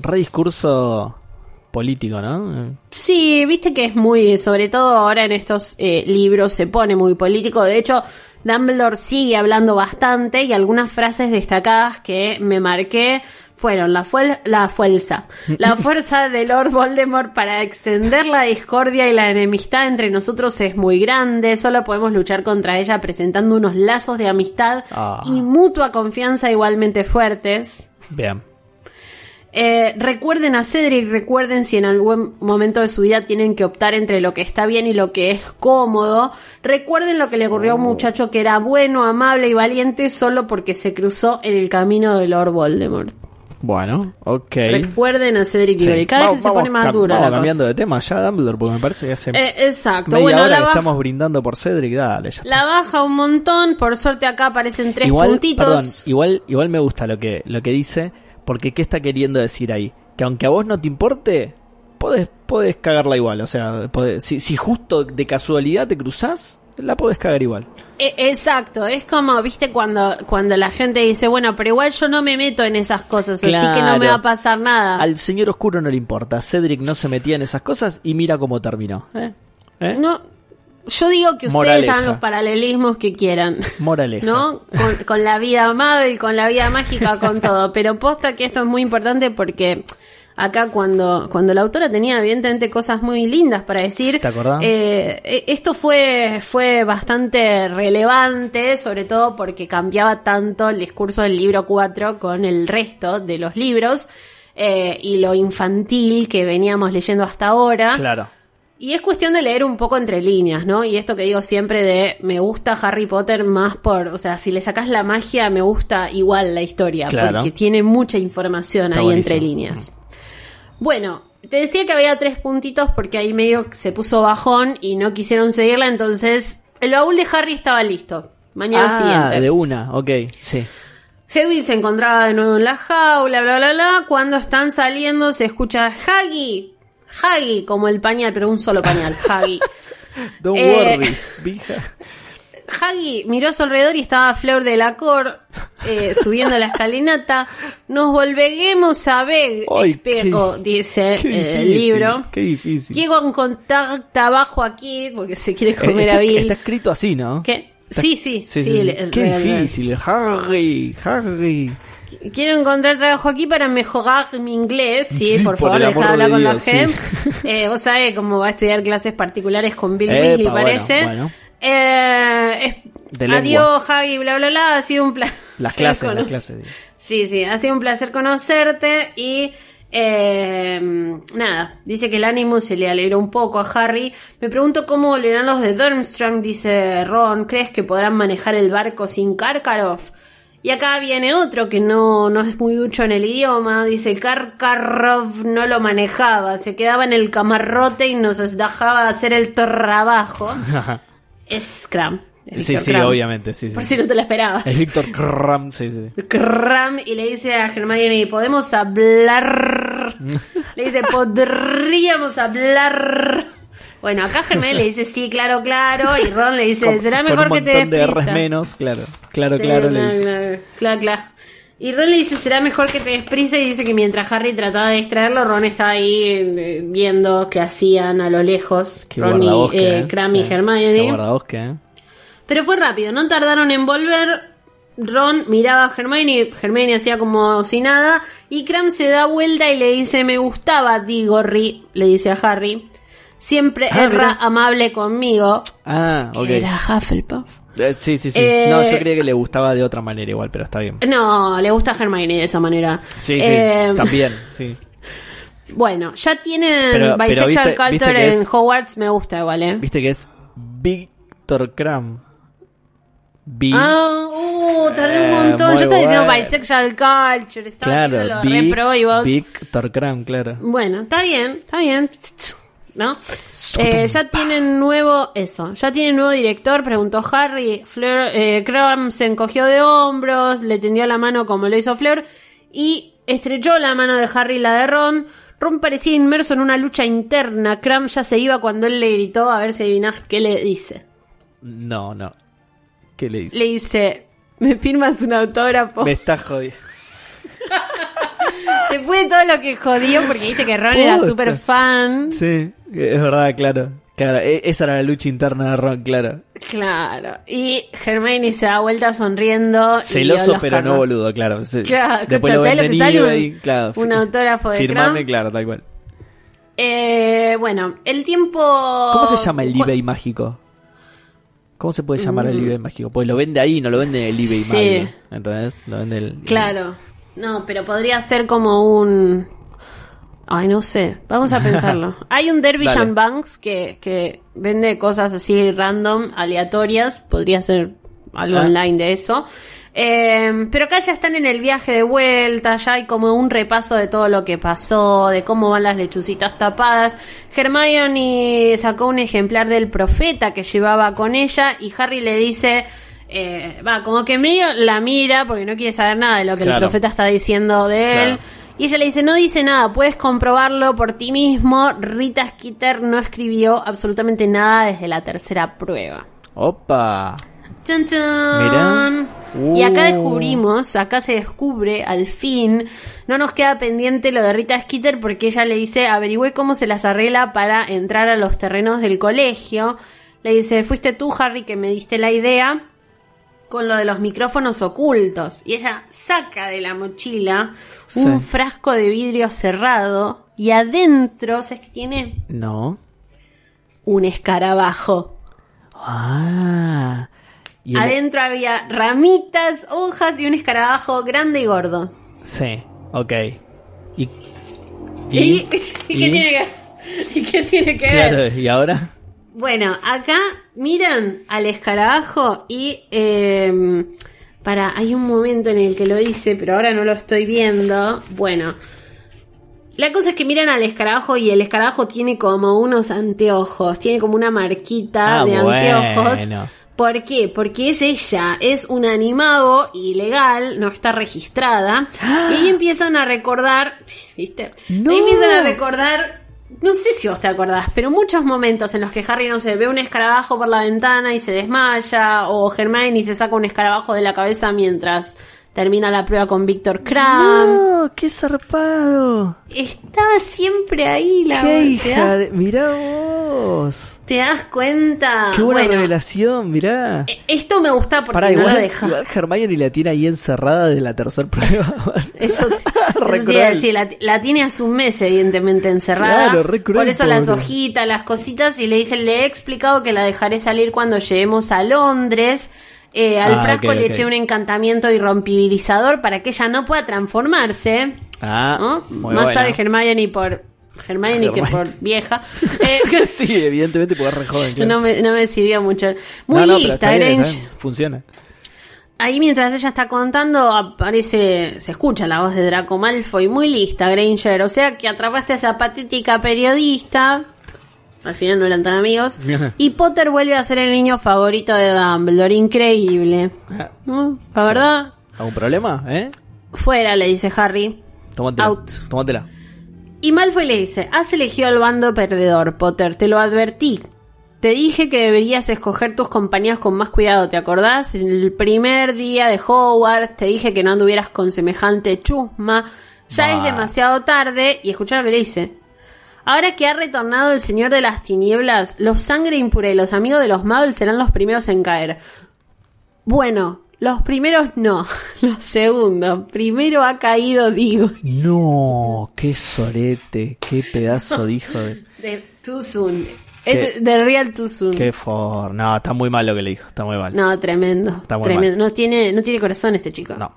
Re discurso político, ¿no? Sí, viste que es muy, sobre todo ahora en estos eh, libros se pone muy político. De hecho, Dumbledore sigue hablando bastante y algunas frases destacadas que me marqué fueron la, fuel- la fuerza, la fuerza de Lord Voldemort para extender la discordia y la enemistad entre nosotros es muy grande, solo podemos luchar contra ella presentando unos lazos de amistad Ah. y mutua confianza igualmente fuertes. Bien. Eh, recuerden a Cedric, recuerden si en algún momento de su vida tienen que optar entre lo que está bien y lo que es cómodo. Recuerden lo que le ocurrió a un muchacho que era bueno, amable y valiente solo porque se cruzó en el camino de Lord Voldemort. Bueno, ok. Recuerden a Cedric Sí. Diggory. Cada Vamos- vez se pone más dura la cambiando de tema ya, Dumbledore, porque me parece que hace Eh, exacto. media Bueno, hora la, que baja, estamos brindando por Cedric. Dale, ya está. la baja un montón. Por suerte acá aparecen tres igual, puntitos. perdón, igual, igual me gusta lo que, lo que dice, porque ¿qué está queriendo decir ahí? Que aunque a vos no te importe, podés, podés cagarla igual. O sea, podés- si, si justo de casualidad te cruzás, la podés cagar igual. E- Exacto, es como, viste, cuando, cuando la gente dice, bueno, pero igual yo no me meto en esas cosas, así que no me va a pasar nada. Al señor oscuro no le importa. Cedric no se metía en esas cosas y mira cómo terminó. ¿eh? ¿Eh? No, yo digo que ustedes Moraleja. hagan los paralelismos que quieran. Moraleja. ¿No? Con, con la vida amada y con la vida mágica, con todo. Pero posta que esto es muy importante porque acá cuando, cuando la autora tenía evidentemente cosas muy lindas para decir, ¿Te acordás? eh, eh, esto fue, fue bastante relevante, sobre todo porque cambiaba tanto el discurso del libro 4 con el resto de los libros. eh, y lo infantil que veníamos leyendo hasta ahora. Claro. Y es cuestión de leer un poco entre líneas, ¿no? Y esto que digo siempre de me gusta Harry Potter más por, o sea, si le sacas la magia me gusta igual la historia, Claro. porque tiene mucha información Está ahí buenísimo. entre líneas. Bueno, te decía que había tres puntitos porque ahí medio se puso bajón y no quisieron seguirla, entonces el baúl de Harry estaba listo. Mañana ah, siguiente. de una, ok, sí. Hedwig se encontraba de nuevo en la jaula, bla, bla, bla. Cuando están saliendo se escucha Haggy. Haggy, como el pañal, pero un solo pañal, Haggy. Don't Eh, worry, vieja. Haggy miró a su alrededor y estaba Flor de la Cor eh, subiendo la escalinata. Nos volveremos a ver, Ay, espero, qué- dice Qué eh, el difícil, libro. Qué difícil. Llego en contacto abajo aquí porque se quiere Eh, comer está, a Bill. está escrito así, ¿no? ¿Qué? Sí, sí, sí. Sí, sí, sí. el- el- Qué difícil. Harry, Harry. Quiero encontrar trabajo aquí para mejorar mi inglés. Sí, Sí, por por favor, deja de hablar con la Dios, sí. gente. Eh, vos sabés cómo va a estudiar clases particulares con Bill Epa, Weasley, parece. bueno. Eh, es- adiós, Javi, bla, bla, bla. Ha sido un placer. Las clases, las clases. digo. Sí, sí, ha sido un placer conocerte y eh, nada, dice que el ánimo se le alegró un poco a Harry. Me pregunto cómo volverán los de Durmstrang, dice Ron. ¿Crees que podrán manejar el barco sin Karkaroff? Y acá viene otro que no, no es muy ducho en el idioma. Dice Karkaroff no lo manejaba, se quedaba en el camarrote y nos dejaba hacer el trabajo. Es es sí, sí, obviamente, sí, Por sí. si no te lo esperabas. Es Víctor Kram, sí, sí. Cram y le dice a Hermione, ¿podemos hablar? Le dice, podríamos hablar. Bueno, acá Hermione le dice, sí, claro, claro. Y Ron le dice, Con- será con mejor un que te des de prisa. menos, claro. Claro, Sí, claro, le claro, dice. claro, claro, claro. Y Ron le dice, será mejor que te des prisa. Y dice que mientras Harry trataba de distraerlo, Ron estaba ahí eh, viendo qué hacían a lo lejos. Qué Ron y eh, eh. Cram y Sí, Hermione. Qué eh. Pero fue rápido, no tardaron en volver. Ron miraba a Hermione, Hermione hacía como si nada, y Cram se da vuelta y le dice, me gustaba Diggory, le dice a Harry. Siempre Ah, era mirá. amable conmigo. Ah, Que ok. Era Hufflepuff. Eh, sí, sí, sí. Eh, No, yo creía que le gustaba de otra manera igual, pero está bien. No, le gusta a Hermione de esa manera. Sí, sí, Eh, también, sí. Bueno, ya tienen Pero- pero Bisexual viste- Culture viste en es- Hogwarts, me gusta igual, ¿eh? Viste que es Víctor Kram. Vi- Ah, uh, tardé un Eh, montón. Yo estaba diciendo. Bisexual Culture, estaba claro, haciendo lo Vic- re pro y vos... Víctor Kram, claro. Bueno, está bien, está bien. ¿No? Eh, ya tienen nuevo, eso, ya tienen nuevo director, preguntó Harry. Fleur, eh, Crumb se encogió de hombros, le tendió la mano como lo hizo Fleur y estrechó la mano de Harry y la de Ron. Ron parecía inmerso en una lucha interna. Crumb ya se iba cuando él le gritó, a ver si adivinás qué le dice. No, no. ¿Qué le dice? Le dice, ¿me firmas un autógrafo? Me está jodiendo. Después de todo lo que jodió, porque viste que Ron era súper fan. Sí, es verdad, claro. Claro, e- esa era la lucha interna de Ron, claro. Claro. Y Hermione se da vuelta sonriendo. y Celoso, los pero no boludo, claro. Se- Claro, Después lo escucha, ¿sabes lo venden eBay, Un- claro. un autógrafo de Firmame, claro, tal cual. Eh, bueno, el tiempo. ¿Cómo se llama el eBay mágico? ¿Cómo se puede llamar el eBay mágico? Pues lo vende ahí, no lo vende en el eBay Mm. Sí. malo. Entonces, lo vende el. Claro. No, pero podría ser como un. Ay, no sé. Vamos a pensarlo. Hay un Dervishan Dale. Banks que, que vende cosas así random, aleatorias. Podría ser algo Ah. online de eso. Eh, pero acá ya están en el viaje de vuelta, ya hay como un repaso de todo lo que pasó, de cómo van las lechucitas tapadas. Hermione sacó un ejemplar del profeta que llevaba con ella y Harry le dice, eh, va, como que medio la mira porque no quiere saber nada de lo que el profeta está diciendo de él. Claro. Y ella le dice, no dice nada, puedes comprobarlo por ti mismo. Rita Skeeter no escribió absolutamente nada desde la tercera prueba. Opa. Chan, chan. Mirá. Y acá Uh. descubrimos, acá se descubre al fin, no nos queda pendiente lo de Rita Skeeter porque ella le dice, averigüé cómo se las arregla para entrar a los terrenos del colegio. Le dice, fuiste tú, Harry, que me diste la idea con lo de los micrófonos ocultos. Y ella saca de la mochila un Sí. frasco de vidrio cerrado y adentro, ¿sabes qué tiene? No. Un escarabajo. Ah. Y el- Adentro había ramitas, hojas y un escarabajo grande y gordo. Sí, ok. ¿Y, ¿Y, ¿Y qué tiene que, y qué tiene que ver? Claro, ¿y ahora? Bueno, acá miran al escarabajo y eh, para hay un momento en el que lo dice, pero ahora no lo estoy viendo. Bueno, la cosa es que miran al escarabajo y el escarabajo tiene como unos anteojos, tiene como una marquita Ah, de anteojos. bueno. ¿Por qué? Porque es ella, es un animago ilegal, no está registrada. Y ahí empiezan a recordar, ¿viste? No. Ahí empiezan a recordar, no sé si vos te acordás, pero muchos momentos en los que Harry, no sé, ve un escarabajo por la ventana y se desmaya, o Hermione se saca un escarabajo de la cabeza mientras termina la prueba con Víctor Kram. ¡No! ¡Qué zarpado! Estaba siempre ahí la ¡Qué ¿te hija de... Mirá vos! ¿Te das cuenta? ¡Qué buena Bueno, revelación! Mirá. eh, Esto me gusta porque Pará, no igual, lo deja. igual Hermione la tiene ahí encerrada de la tercera prueba. Eso, te- eso te iba a decir, la, la tiene hace un mes evidentemente encerrada. Claro, re cruel, Por eso las hojitas, las cositas, y le dicen, le he explicado que la dejaré salir cuando lleguemos a Londres. Eh, al Ah, frasco le eché un encantamiento irrompibilizador para que ella no pueda transformarse. Ah, ¿no? muy Más buena. sabe Hermione por Hermione que por vieja. Eh, Sí, evidentemente porque es re joven. claro. no, me, no me sirvió mucho. Muy No, no, pero lista, Grange. bien, Funciona. Ahí mientras ella está contando aparece, se escucha la voz de Draco Malfoy, muy lista Granger, o sea que atrapaste a esa patética periodista, al final no eran tan amigos, y Potter vuelve a ser el niño favorito de Dumbledore, increíble, ¿no? La Sí. verdad, ¿Algún problema? ¿Eh? fuera le dice Harry, Tómatela. Out. Tómatela. y Malfoy le dice, has elegido el bando perdedor, Potter, te lo advertí. Te dije que deberías escoger tus compañías con más cuidado, ¿te acordás? El primer día de Hogwarts te dije que no anduvieras con semejante chusma. Ya Bah. es demasiado tarde y escuchá lo que le dice. Ahora que ha retornado el Señor de las Tinieblas, los sangre impura y los amigos de los muggles serán los primeros en caer. Bueno, los primeros no, los segundos. Primero ha caído, digo. No, qué sorete, qué pedazo de hijo de... De Too Soon. De Real Too Soon. Qué for... No, está muy mal lo que le dijo, está muy mal. No, tremendo. Está muy tremendo. No tiene, no tiene corazón este chico. No.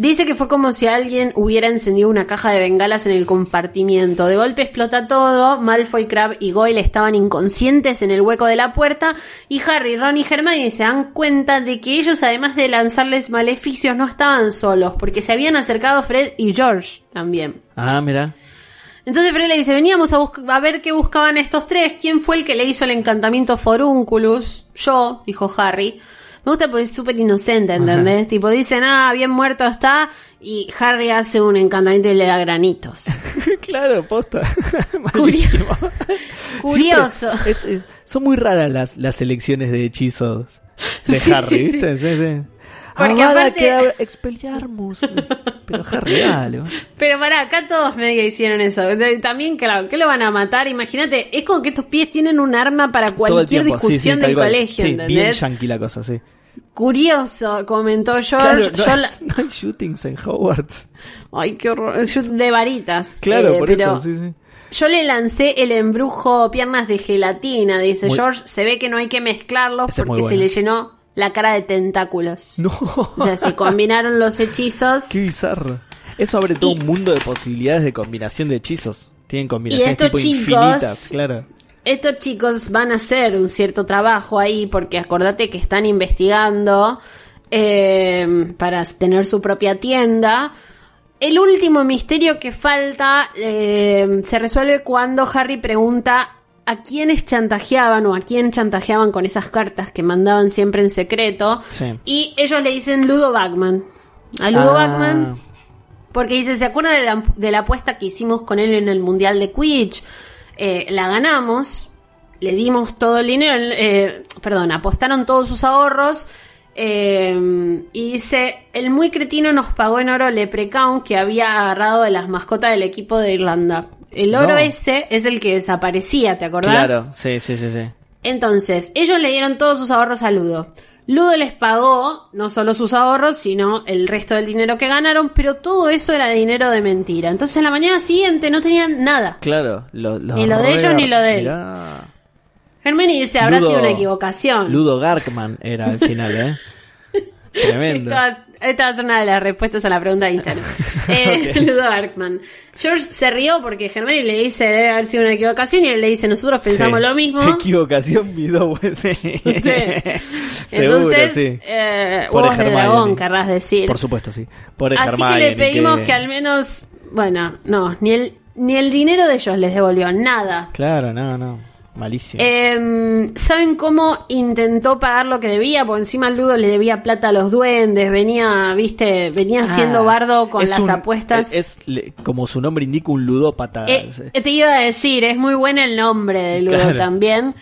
Dice que fue como si alguien hubiera encendido una caja de bengalas en el compartimiento. De golpe explota todo. Malfoy, Crab y Goyle estaban inconscientes en el hueco de la puerta. Y Harry, Ron y Hermione se dan cuenta de que ellos, además de lanzarles maleficios, no estaban solos, porque se habían acercado Fred y George también. Ah, mira. Entonces Fred le dice, veníamos a, a ver qué buscaban estos tres. ¿Quién fue el que le hizo el encantamiento Forunculus? Yo, dijo Harry. Me gusta porque es súper inocente, ¿entendés? Tipo, dicen, ah, bien muerto está. Y Harry hace un encantamiento y le da granitos. claro, posta. Malísimo. Curioso. Siempre es- es- son muy raras las, las elecciones de hechizos de Sí, Harry, sí, sí. ¿viste? Sí, sí. Porque Avada aparte- Expelliarmus. Pero Harry, dale. ¿no? Pero pará, acá todos medio hicieron eso. También, claro, ¿qué lo van a matar? Imagínate, es como que estos pies tienen un arma para cualquier tiempo, sí, sí, discusión del colegio, Sí, bien yankee la cosa, sí. Curioso, comentó George. Claro, no, Yo la- no hay shootings en Hogwarts. Ay, qué horror. De varitas. Claro, eh, por pero eso, sí, sí. Yo le lancé el embrujo piernas de gelatina, dice Muy- George. Se ve que no hay que mezclarlos Ese porque se le llenó la cara de tentáculos. No, O sea, se combinaron los hechizos. qué bizarro. Eso abre todo Y- un mundo de posibilidades de combinación de hechizos. Tienen combinaciones estos tipo chicos- infinitas, claro. Estos chicos van a hacer un cierto trabajo ahí porque acordate que están investigando eh, para tener su propia tienda. El último misterio que falta eh, se resuelve cuando Harry pregunta a quiénes chantajeaban o a quién chantajeaban con esas cartas que mandaban siempre en secreto. Sí. Y ellos le dicen Ludo Bagman. A Ludo Ah, Bagman porque dice, ¿se acuerda de la, de la apuesta que hicimos con él en el Mundial de Quidditch? Eh, la ganamos, le dimos todo el dinero, eh, perdón, apostaron todos sus ahorros. Eh, y dice, el muy cretino nos pagó en oro Leprechaun que había agarrado de las mascotas del equipo de Irlanda. El oro No. ese es el que desaparecía, ¿te acordás? Claro, sí, sí, sí, sí. Entonces, ellos le dieron todos sus ahorros a Ludo. Ludo les pagó no solo sus ahorros, sino el resto del dinero que ganaron, pero todo eso era dinero de mentira. Entonces, en la mañana siguiente no tenían nada. Claro, lo, lo Ni lo de ellos ni lo de él. Mirá. Hermione dice, habrá Ludo- sido una equivocación. Ludo Garkman era al final, ¿eh? Tremendo. Esta, esta va a ser una de las respuestas a la pregunta de Instagram. Eh. Ludo Arkman. George se rió porque Hermione le dice debe haber sido una equivocación y él le dice nosotros pensamos Sí. lo mismo. Equivocación, mi dos, sí. Sí. Entonces, sí. eh, Pobre huevos de dragón, querrás decir. Por supuesto, sí. Por Así que le pedimos que... al menos, bueno, no, ni el, ni el dinero de ellos les devolvió, nada. Claro, no, no. Malísimo. Eh, ¿Saben cómo intentó pagar lo que debía? Porque encima el Ludo le debía plata a los duendes, venía, viste, venía siendo Ah, bardo con las un- apuestas. Es, como su nombre indica, un ludópata. Eh, Sí. te iba a decir, es muy bueno el nombre de Ludo Claro. también.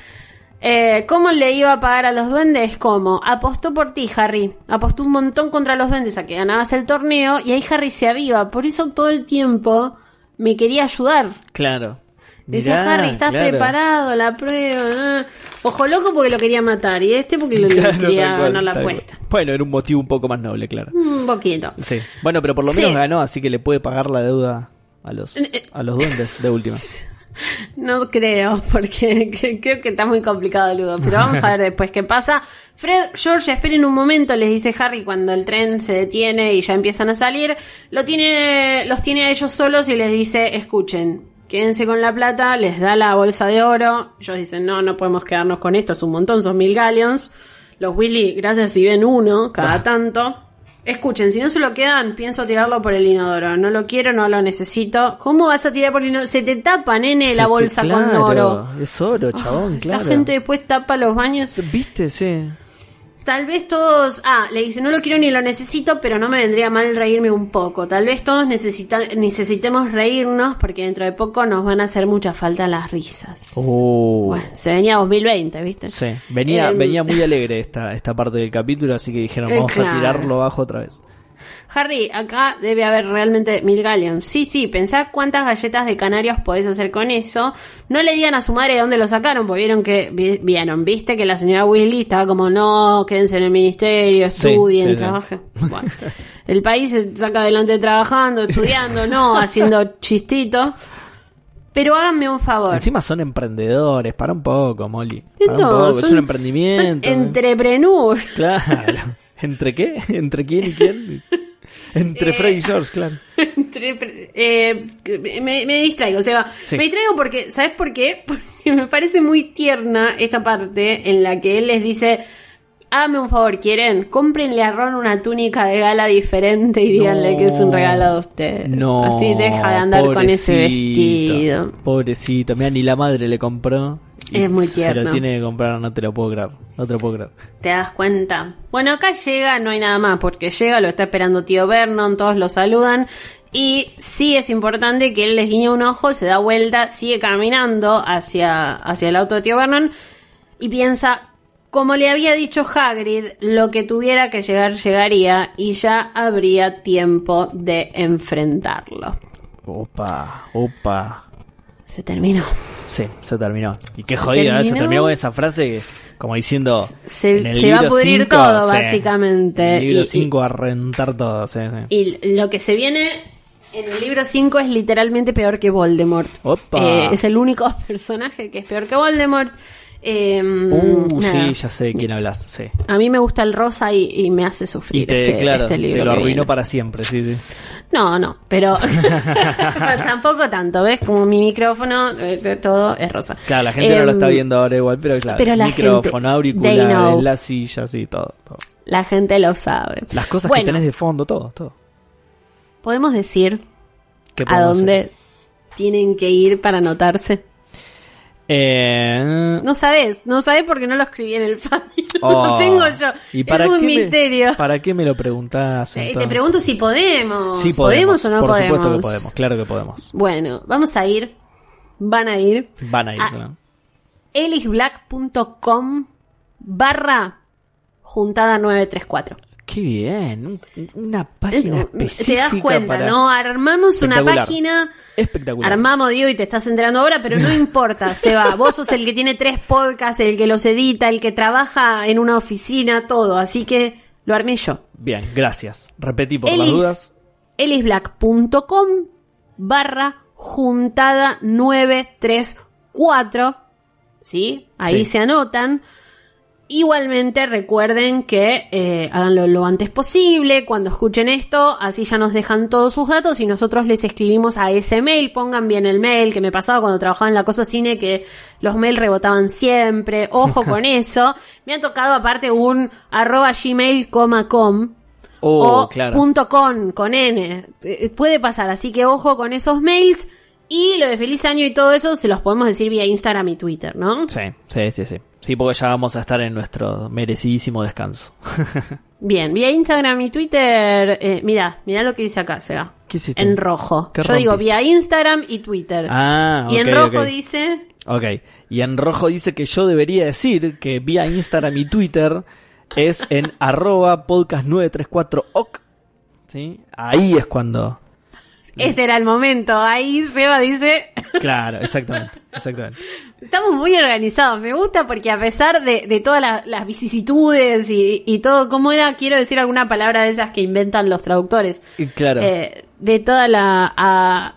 Eh, ¿Cómo le iba a pagar a los duendes? ¿Cómo? Apostó por ti, Harry. Apostó un montón contra los duendes a que ganabas el torneo y ahí Harry se aviva. Por eso todo el tiempo me quería ayudar. Claro. Decía Mirá, Harry, ¿estás claro. preparado? La prueba. ah". Ojo loco porque lo quería matar y este porque Claro, quería cual, ganar la cual. apuesta. Bueno, era un motivo un poco más noble, claro. Un poquito. Sí. Bueno, pero por lo Sí. menos ganó, así que le puede pagar la deuda a los, Eh, a los duendes de última. No creo, porque que- creo que está muy complicado, Ludo. Pero vamos a ver después qué pasa. Fred, George, esperen un momento, les dice Harry cuando el tren se detiene y ya empiezan a salir. Lo tiene, los tiene a ellos solos y les dice, escuchen, quédense con la plata, les da la bolsa de oro. Ellos dicen, no, no podemos quedarnos con esto, es un montón, son mil galleons. Los Willy, gracias si ven uno cada tanto. Escuchen, si no se lo quedan, pienso tirarlo por el inodoro. No lo quiero, no lo necesito. ¿Cómo vas a tirar por el inodoro? Se te tapa, nene, Se la te- bolsa con oro. Es oro, chabón, Esta claro. gente después tapa los baños. ¿Viste? Sí. Tal vez todos. Ah, le dice, no lo quiero ni lo necesito, pero no me vendría mal reírme un poco. Tal vez todos necesita- necesitemos reírnos porque dentro de poco nos van a hacer mucha falta las risas. Oh. Bueno, se venía 2020, ¿viste? Sí, venía, Em, venía muy alegre esta, esta parte del capítulo, así que dijeron, Eh, vamos claro. a tirarlo abajo otra vez. Harry, acá debe haber realmente mil galleons. Sí, sí, pensá cuántas galletas de canarios podés hacer con eso. No le digan a su madre de dónde lo sacaron, porque vieron que, vi- vieron, viste que la señora Weasley estaba como, no, quédense en el ministerio, estudien, sí, sí. trabajen. Bueno, el país se saca adelante trabajando, estudiando, no, haciendo chistitos. Pero háganme un favor. Encima son emprendedores, para un poco, Molly. Para un No, es un emprendimiento. son entrepreneur. Claro. ¿Entre qué? ¿Entre quién y quién? Entre Eh, Fred y George, claro. Entre- eh, me, me distraigo, o sea, Sí. me distraigo porque, ¿sabes por qué? Porque me parece muy tierna esta parte en la que él les dice, Háganme un favor, ¿quieren? Cómprenle a Ron una túnica de gala diferente y díganle No. que es un regalo de usted. No. Así deja de andar con ese vestido. Pobrecito, mira, ni la madre le compró. Es muy Se lo tierno. tiene que comprar, no te lo puedo creer. No te lo puedo creer. ¿Te das cuenta? Bueno, acá llega, no hay nada más, porque llega, lo está esperando tío Vernon, todos lo saludan. Y sí es importante que él les guiñe un ojo, se da vuelta, sigue caminando hacia, hacia el auto de tío Vernon y piensa, como le había dicho Hagrid, lo que tuviera que llegar llegaría y ya habría tiempo de enfrentarlo. Opa, opa. Se terminó. Sí, se terminó. Y qué jodida, ¿eh? se terminó? con esa frase que, como diciendo. Se- en el se va a pudrir cinco, todo, sí. básicamente. En el libro Y- 5 a rentar todo, sí, sí. Y lo que se viene en el libro 5 es literalmente peor que Voldemort. Opa. Eh, es el único personaje que es peor que Voldemort. Eh, Uh, sí, ya sé de quién hablas, sí. A mí me gusta el rosa y, y me hace sufrir Y te, este, claro, este libro. te lo arruinó viene. para siempre, sí, sí. No, no, pero tampoco tanto, ¿ves? Como mi micrófono, eh, todo es rosa. Claro, la gente no lo Em, está viendo ahora igual, pero claro, pero la micrófono, auriculares, la silla, sí, todo, todo. La gente lo sabe. Las cosas Bueno, que tenés de fondo, todo, todo. podemos decir ¿Qué a dónde hacer? tienen que ir para anotarse. Eh, No sabes, no sabes porque no lo escribí en el file. oh, lo tengo yo. ¿Y para es un qué me- misterio. ¿Para qué me lo preguntás? Eh, Te pregunto si podemos. Sí, podemos, o no por podemos? supuesto que podemos, claro que podemos. Bueno, vamos a ir. Van a ir. Van a ir, Ah. claro. elisblack.com barra juntada 934. Qué bien, un- una página Eh, Te específica das cuenta, para... ¿no? Armamos una página. Espectacular. Armamos, digo, y te estás enterando ahora, pero no importa, se va. Vos sos el que tiene tres podcasts, el que los edita, el que trabaja en una oficina, todo. Así que lo armé yo. Bien, gracias. Repetí por las dudas. elisblack.com barra juntada 934. ¿Sí? Ahí Sí. se anotan. Igualmente recuerden que eh, háganlo lo antes posible cuando escuchen esto, así ya nos dejan todos sus datos y nosotros les escribimos a ese mail, pongan bien el mail que me pasaba cuando trabajaba en la cosa cine que los mails rebotaban siempre, ojo con eso, me ha tocado aparte un arroba gmail.com Oh, o claro. punto con, con N. Eh, Puede pasar, así que ojo con esos mails. Y lo de feliz año y todo eso se los podemos decir vía Instagram y Twitter, ¿no? Sí, sí, sí, sí. Sí, porque ya vamos a estar en nuestro merecidísimo descanso. Bien, vía Instagram y Twitter. Eh, mira, mira lo que dice acá, Seba. ¿Qué hiciste? En rojo. ¿Qué Yo digo vía Instagram y Twitter. Ah, y en rojo dice. Ok, y en rojo dice que yo debería decir que vía Instagram y Twitter es en arroba podcast934oc. ¿Sí? Ahí es cuando... Este era el momento. Ahí Seba dice. Claro, exactamente, exactamente. Estamos muy organizados. Me gusta porque a pesar de, de todas la- las vicisitudes y, y todo, ¿cómo era? Quiero decir alguna palabra de esas que inventan los traductores. Claro. Eh, de toda la. a-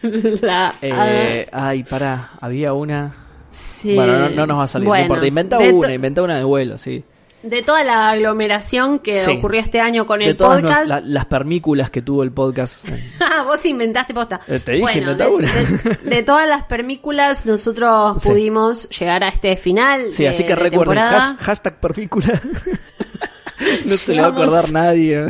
la Eh, ay, pará, había una... sí. Bueno, no, no nos va a salir, Bueno, no importa. Inventa una, inventa una de vuelo, sí. De toda la aglomeración que Sí. ocurrió este año con De el todas podcast. nos- la- las permículas que tuvo el podcast. Ah, vos inventaste posta. Eh, te dije, bueno, de, una. de- de todas las permículas, nosotros Sí. pudimos llegar a este final. Sí, de- así que de recuerden, hashtag permícula. no se le va a acordar nadie.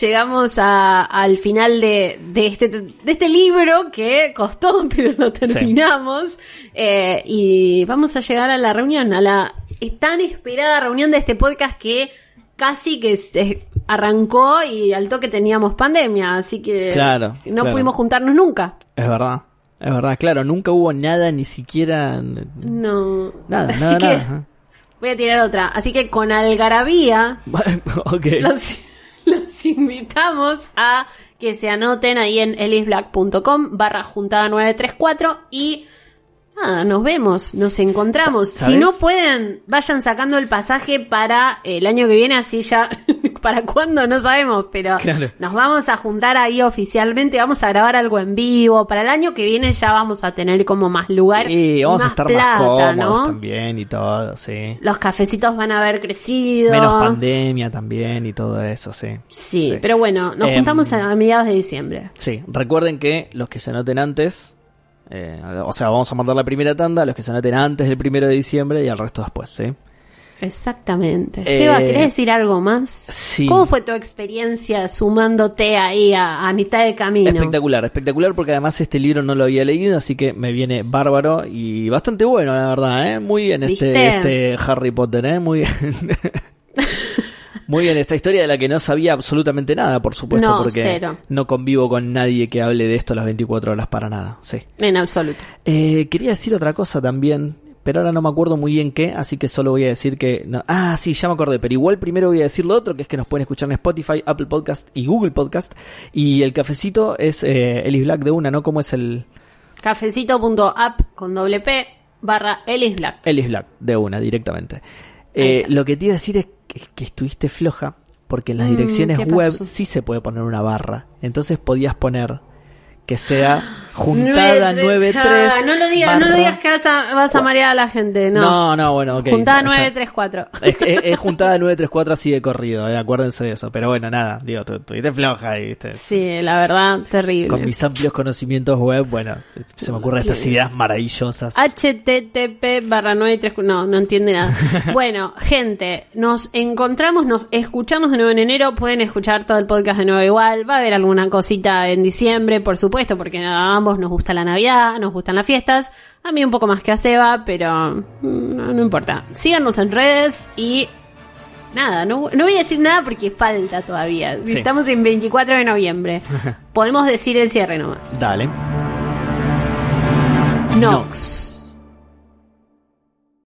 Llegamos a- al final de, de, este, de este libro que costó, pero lo terminamos. Eh, y vamos a llegar a la reunión, a la tan esperada reunión de este podcast que casi que se arrancó y al toque teníamos pandemia, así que Claro, no claro. pudimos juntarnos nunca. Es verdad, es verdad, claro, nunca hubo nada, ni siquiera... No. Nada, Así nada, que nada. voy a tirar otra. Así que con algarabía ok. los, los invitamos a que se anoten ahí en elisblack.com barra juntada 934 y nada, nos vemos, nos encontramos. Si no pueden, vayan sacando el pasaje para el año que viene, así ya, para cuándo no sabemos, pero Claro. nos vamos a juntar ahí oficialmente, vamos a grabar algo en vivo. Para el año que viene ya vamos a tener como más lugar Y vamos a más estar plata, más cómodos ¿no? también y todo, sí. Los cafecitos van a haber crecido. Menos pandemia también y todo eso, sí. Sí, pero bueno, nos Em, juntamos a mediados de diciembre. Sí, recuerden que los que se anoten antes, eh, o sea, vamos a mandar la primera tanda, los que se anoten antes del primero de diciembre y al resto después, ¿sí? Exactamente. Eh, Seba, ¿querés decir algo más? Sí. ¿Cómo fue tu experiencia sumándote ahí a, a mitad de camino? Espectacular, espectacular porque además este libro no lo había leído, así que me viene bárbaro y bastante bueno, la verdad, ¿eh? Muy bien este, este Harry Potter, ¿eh? Muy bien. Muy bien, esta historia de la que no sabía absolutamente nada, por supuesto, No, porque cero. no convivo con nadie que hable de esto las 24 horas para nada, sí. En absoluto. Eh, quería decir otra cosa también, pero ahora no me acuerdo muy bien qué, así que solo voy a decir que... no- Ah, sí, ya me acordé, pero igual primero voy a decir lo otro, que es que nos pueden escuchar en Spotify, Apple Podcast y Google Podcast. Y el cafecito es eh, Ellis Black de una, ¿no? ¿Cómo es el Cafecito.app con doble P barra Ellis Black. Ellis Black de una, directamente? Eh, lo que te iba a decir es que, que estuviste floja, porque en las Mm, direcciones ¿qué web sí se puede poner una barra. Entonces podías poner que sea juntada 93. Ah, no lo digas, no lo digas que vas a, vas a marear a la gente. No. No, no, bueno, ok. Juntada Está- 934. Es, es, es juntada 934 así de corrido, eh, acuérdense de eso. Pero bueno, nada, digo, tu- tuviste floja ahí, ¿viste? Sí, la verdad, terrible. Con mis amplios conocimientos web, bueno, se, se me ocurren estas ideas maravillosas. http barra 934 no no entiende nada bueno gente nos encontramos nos escuchamos de nuevo en enero pueden escuchar todo el podcast de nuevo igual va a haber alguna cosita en diciembre por supuesto porque a ambos nos gusta la navidad nos gustan las fiestas a mí un poco más que a Seba pero mm, no, no importa síganos en redes y Nada, no, no voy a decir nada porque falta todavía. Sí. Estamos en 24 de noviembre. Podemos decir el cierre nomás. Dale. Nox.